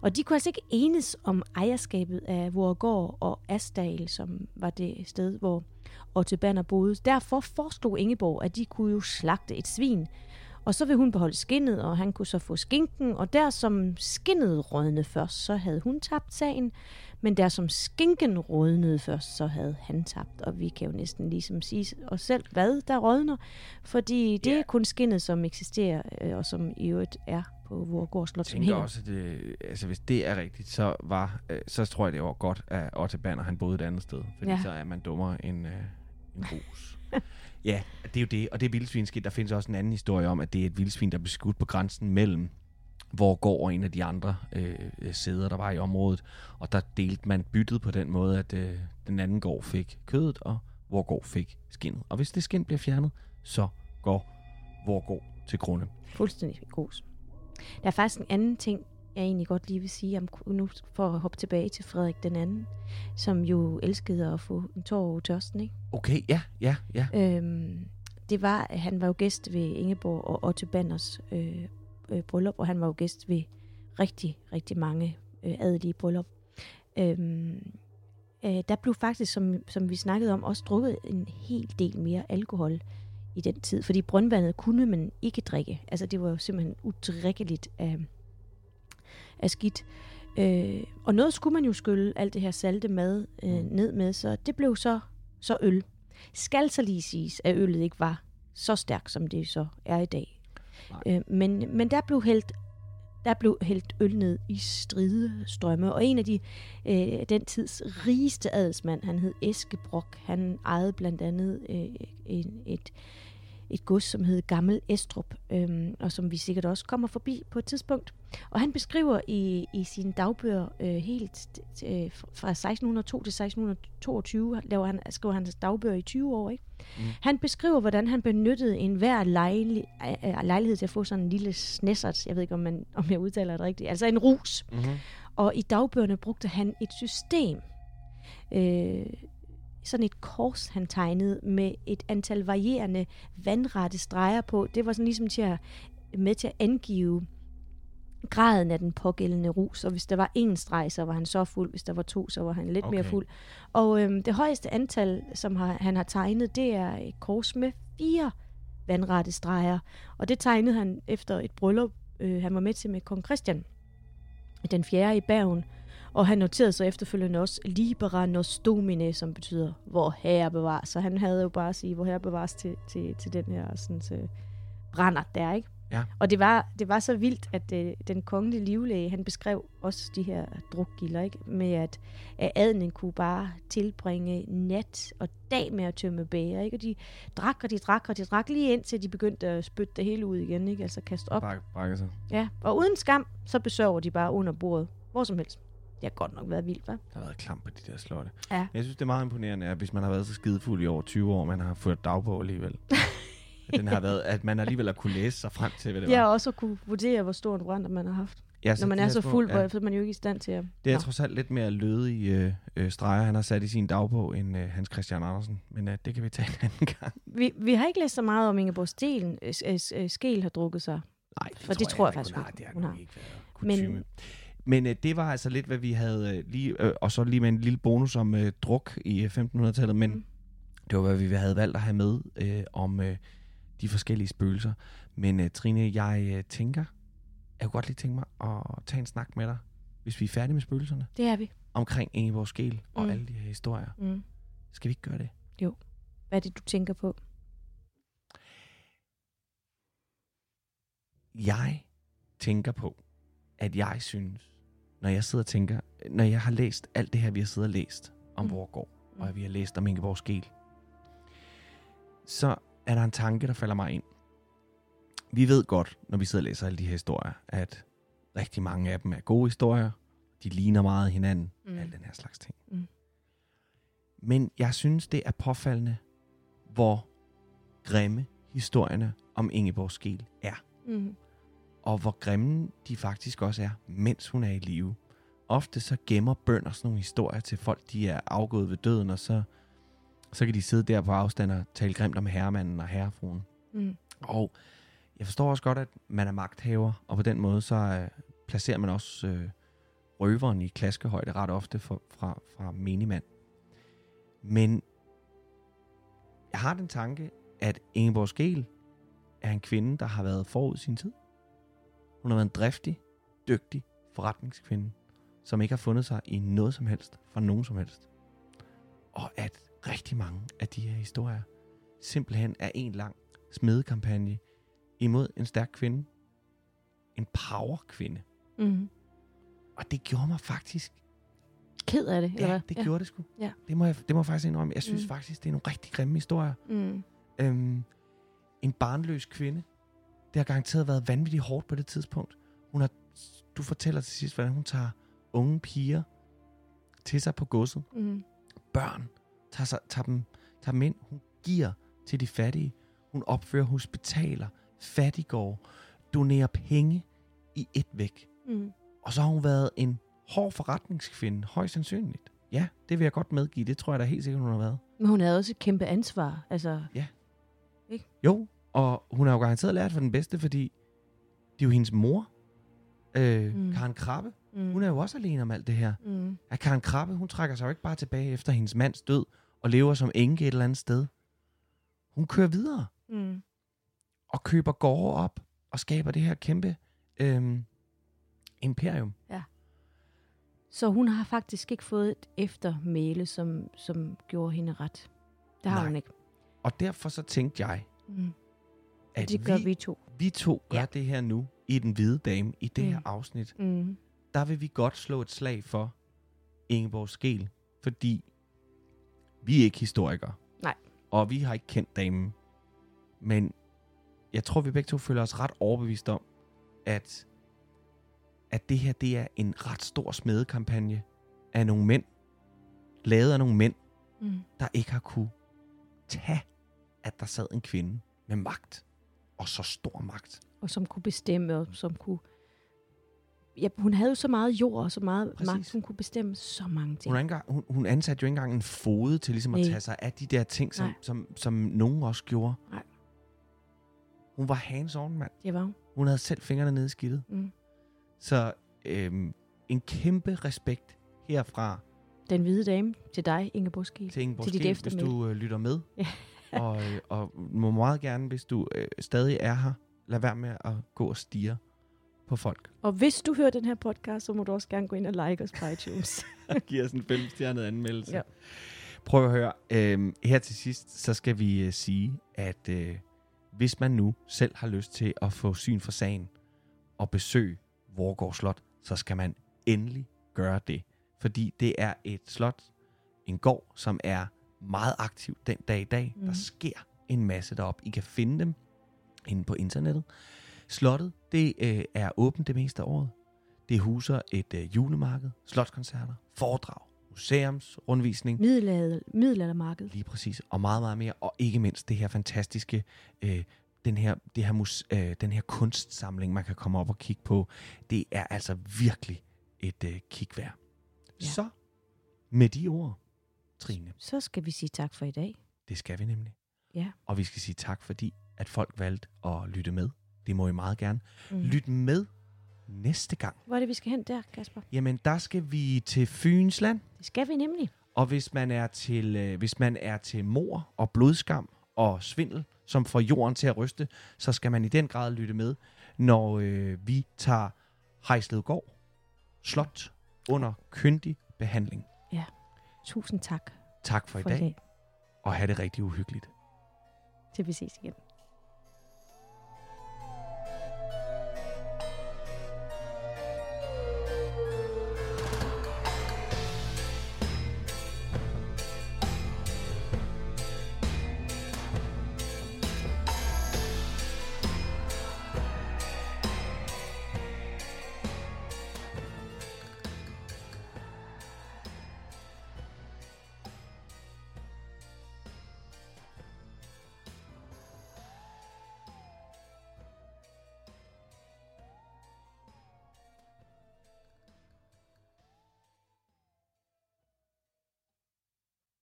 Og de kunne altså ikke enes om ejerskabet af Vorgård og Asdal, som var det sted, hvor Otte Banner boede. Derfor foreslog Ingeborg, at de kunne jo slagte et svin, og så vil hun beholde skinnet, og han kunne så få skinken, og der som skinnet rådnede først, så havde hun tabt sagen, men der som skinken rådnede først, så havde han tabt, og vi kan jo næsten ligesom sige os selv, hvad der rådner, fordi det Ja. er kun skinnet, som eksisterer, øh, og som i øvrigt er på Vorgård Slot. Som tænker hænger. også, at det, altså, hvis det er rigtigt, så, var, øh, så tror jeg, det var godt, at Otte Banner han boede et andet sted. Fordi ja. så er man dummere end øh, en grus. ja, det er jo det. Og det er vildsvinskidt. Der findes også en anden historie om, at det er et vildsvin, der blev skudt på grænsen mellem hvor går og en af de andre øh, sæder, der var i området. Og der delte man byttet på den måde, at øh, den anden gård fik kødet, og hvor går fik skinnet. Og hvis det skin bliver fjernet, så går hvor går til grunde. Fuldstændig grus. Der er faktisk en anden ting, jeg egentlig godt lige vil sige, om, nu for at hoppe tilbage til Frederik den anden, som jo elskede at få en tår over tørsten, ikke? Okay, ja, ja, ja. Øhm, det var, han var jo gæst ved Ingeborg og Otto Banners øh, øh, bryllup, og han var jo gæst ved rigtig, rigtig mange øh, adelige bryllup. Øhm, øh, der blev faktisk, som, som vi snakkede om, også drukket en hel del mere alkohol i den tid, fordi brøndvandet kunne man ikke drikke. Altså det var jo simpelthen udrikkeligt af, af skidt. Øh, og noget skulle man jo skylle alt det her salte mad øh, ned med, så det blev så, så øl. Skal så lige siges, at øllet ikke var så stærkt, som det så er i dag. Nej. Øh, men, men der blev hældt der blev hældt øl ned i stridestrømme, og en af de øh, den tids rigeste adelsmand, han hed Eske Brok, han ejede blandt andet øh, en, et, et gods, som hed Gammel Estrup, øh, og som vi sikkert også kommer forbi på et tidspunkt. Og han beskriver i, i sine dagbøger øh, helt øh, fra 1602 til 1622, laver han, skriver han dagbøger i 20 år, ikke? Mm. Han beskriver, hvordan han benyttede enhver lejli, øh, lejlighed til at få sådan en lille snessert, jeg ved ikke, om, man, om jeg udtaler det rigtigt, altså en rus. Mm-hmm. Og i dagbøgerne brugte han et system, øh, sådan et kors, han tegnede med et antal varierende vandrette streger på. Det var sådan ligesom til at, med til at angive graden af den pågældende rus, og hvis der var en streg, så var han så fuld, hvis der var to, så var han lidt okay. mere fuld. Og øhm, det højeste antal, som har, han har tegnet, det er et kors med fire vandrette streger, og det tegnede han efter et bryllup, øh, han var med til med kong Christian, den fjerde i Bergen, og han noterede så efterfølgende også Libera nos domine, som betyder, hvor herre bevares. Så han havde jo bare at sige, hvor herre bevares til, til, til den her sådan, så, brænder der, ikke? Ja. Og det var, det var så vildt, at øh, den kongelige livlæge, han beskrev også de her drukgilder, ikke? Med at, at adelen kunne bare tilbringe nat og dag med at tømme bæger, ikke? Og de drak, og de drak, og de drak lige indtil de begyndte at spytte det hele ud igen, ikke? Altså kaste op. Brak, brækker sig. Ja, og uden skam, så besørger de bare under bordet, hvor som helst. Det har godt nok været vildt, hva'? Der har været klam på de der slotte. Ja. Jeg synes, det er meget imponerende, at hvis man har været så skidefuld i over 20 år, man har ført dagbog alligevel. At den har været, at man alligevel har kunne læse sig frem til, hvad det var. Ja, og også at kunne vurdere, hvor stor en brand man har haft. ja Når man er så fuld, ja, ja. så er man jo ikke i stand til at... Det er Nå. trods alt lidt mere lødige øh, øh, streger, han har sat i sin dagbog, end øh, Hans Christian Andersen. Men øh, det kan vi tage en anden gang. Vi, vi har ikke læst så meget om Ingeborg Stelen. Øh, øh, øh, Skel har drukket sig. Nej, For det tror jeg heller faktisk ikke, ikke, Det har hun ikke været kutume. Men øh, det var altså lidt, hvad vi havde øh, lige, øh, og så lige med en lille bonus om øh, druk i øh, 1500-tallet, men Mm. det var, hvad vi havde valgt at have med øh, om øh, de forskellige spøgelser. Men øh, Trine, jeg øh, tænker, jeg kunne godt lige tænke mig at tage en snak med dig, hvis vi er færdige med spøgelserne, Det er vi. omkring Ingeborg Skel og Mm. alle de her historier. Mm. Skal vi ikke gøre det? Hvad er det, du tænker på? Jeg tænker på, at jeg synes, når jeg sidder og tænker, når jeg har læst alt det her, vi har siddet og læst om Mm. mm. Vorgård, Mm. og vi har læst om Ingeborg Skel, så er der en tanke, der falder mig ind. Vi ved godt, når vi sidder og læser alle de her historier, at rigtig mange af dem er gode historier. De ligner meget hinanden. Mm. Mm. Al den her slags ting. Mm. Men jeg synes, det er påfaldende, hvor grimme historierne om Ingeborg Skel er Mm. Og hvor grimme de faktisk også er, mens hun er i live. Ofte så gemmer bønder sådan nogle historier til folk, de er afgået ved døden, og så, så kan de sidde der på afstand og tale grimt om herremanden og herrefruen. Mm. Og jeg forstår også godt, at man er magthaver, og på den måde så øh, placerer man også øh, røveren i klaskehøjde ret ofte for, fra, fra menigmand. Men jeg har den tanke, at Ingeborg Skel er en kvinde, der har været forud sin tid. Hun har været en driftig, dygtig forretningskvinde, som ikke har fundet sig i noget som helst fra nogen som helst. Og at rigtig mange af de her historier simpelthen er en lang smedekampagne imod en stærk kvinde. En power-kvinde. Mm. Og det gjorde mig faktisk... Ked af det, eller Ja, hvad? det gjorde det sgu. Ja. Det, må jeg, det må jeg faktisk indrømme. Jeg synes Mm. faktisk, det er nogle rigtig grimme historier. Mm. Øhm, en barnløs kvinde. Det har garanteret været vanvittigt hårdt på det tidspunkt. Hun har, du fortæller til sidst, hvordan hun tager unge piger til sig på godset. Mm. Børn. Tager, sig, tager, dem, tager dem ind. Hun giver til de fattige. Hun opfører hospitaler, fattigård, donerer penge i et væk. Mm. Og så har hun været en hård forretningskvinde, højst sandsynligt. Ja, det vil jeg godt medgive. Det tror jeg da helt sikkert, hun har været. Men hun havde også et kæmpe ansvar. Altså, Jo, og hun har jo garanteret lært for den bedste, fordi det er jo hendes mor, øh, Mm. Karen Krabbe. mm. Hun er jo også alene om alt det her. Mm. At Karen Krabbe, hun trækker sig jo ikke bare tilbage efter hendes mands død og lever som enke et eller andet sted. Hun kører videre Mm. og køber gårde op og skaber det her kæmpe øh, imperium. Så hun har faktisk ikke fået et eftermæle, som, som gjorde hende ret. Det har Nej. hun ikke. Og derfor så tænkte jeg, Mm. At Det gør vi, vi to. vi to gør Ja. det her nu i Den Hvide Dame, i det Mm. her afsnit. Mm. der vil vi godt slå et slag for Ingeborg Skel, fordi vi er ikke historikere. Nej. Og vi har ikke kendt damen. Men jeg tror, vi begge to føler os ret overbevist om, at, at det her det er en ret stor smedekampagne af nogle mænd, lavet af nogle mænd, Mm. der ikke har kunne tage, at der sad en kvinde med magt. Og så stor magt. Og som kunne bestemme, og som kunne... Ja, hun havde jo så meget jord og så meget Præcis. magt, hun kunne bestemme så mange ting. Hun, engang, hun, hun ansatte jo ikke engang en fode til ligesom at Nej. tage sig af de der ting, som, Nej. som, som nogen også gjorde. Nej. Hun var hands-on, mand. Det var hun. Hun havde selv fingrene nede i skidtet. Mm. Så øhm, en kæmpe respekt herfra Den hvide dame til dig, Inge Boskiel. til Ingeborg Til dit hvis du øh, lytter med. Ja. Og, og må meget gerne, hvis du øh, stadig er her, lad være med at gå og stige på folk. Og hvis du hører den her podcast, så må du også gerne gå ind og like os på iTunes. Giv os en femstjernet anmeldelse. Ja. Prøv at høre. Øh, her til sidst, så skal vi øh, sige, at øh, hvis man nu selv har lyst til at få syn for sagen og besøge Vorgård Slot, så skal man endelig gøre det. Fordi det er et slot, en gård, som er meget aktiv den dag i dag. Mm. Mhm. Der sker en masse deroppe. I kan finde dem inde på internettet. Slottet, det øh, er åbent det meste af året. Det huser et øh, julemarked, slotskoncerter, foredrag, museumsrundvisning, Middelalder, middelaldermarked. lige præcis, og meget, meget mere. Og ikke mindst det her fantastiske, øh, den, her, det her mus, øh, den her kunstsamling, man kan komme op og kigge på. Det er altså virkelig et øh, kig værd. Ja. Så, med de ord, Trine, Så skal vi sige tak for i dag. det skal vi nemlig. Ja. Og vi skal sige tak, fordi at folk valgte at lytte med. Det må I meget gerne. Mm. Lyt med næste gang. Hvor er det, vi skal hen der, Kasper? Jamen, der skal vi til Fynsland. Det skal vi nemlig. Og hvis man er til, øh, hvis man er til mor og blodskam og svindel, som får jorden til at ryste, så skal man i den grad lytte med, når øh, vi tager Hejsledgård Slot under kyndig behandling. Tusind tak Tak for, for i dag, og have det rigtig uhyggeligt. Til vi ses igen.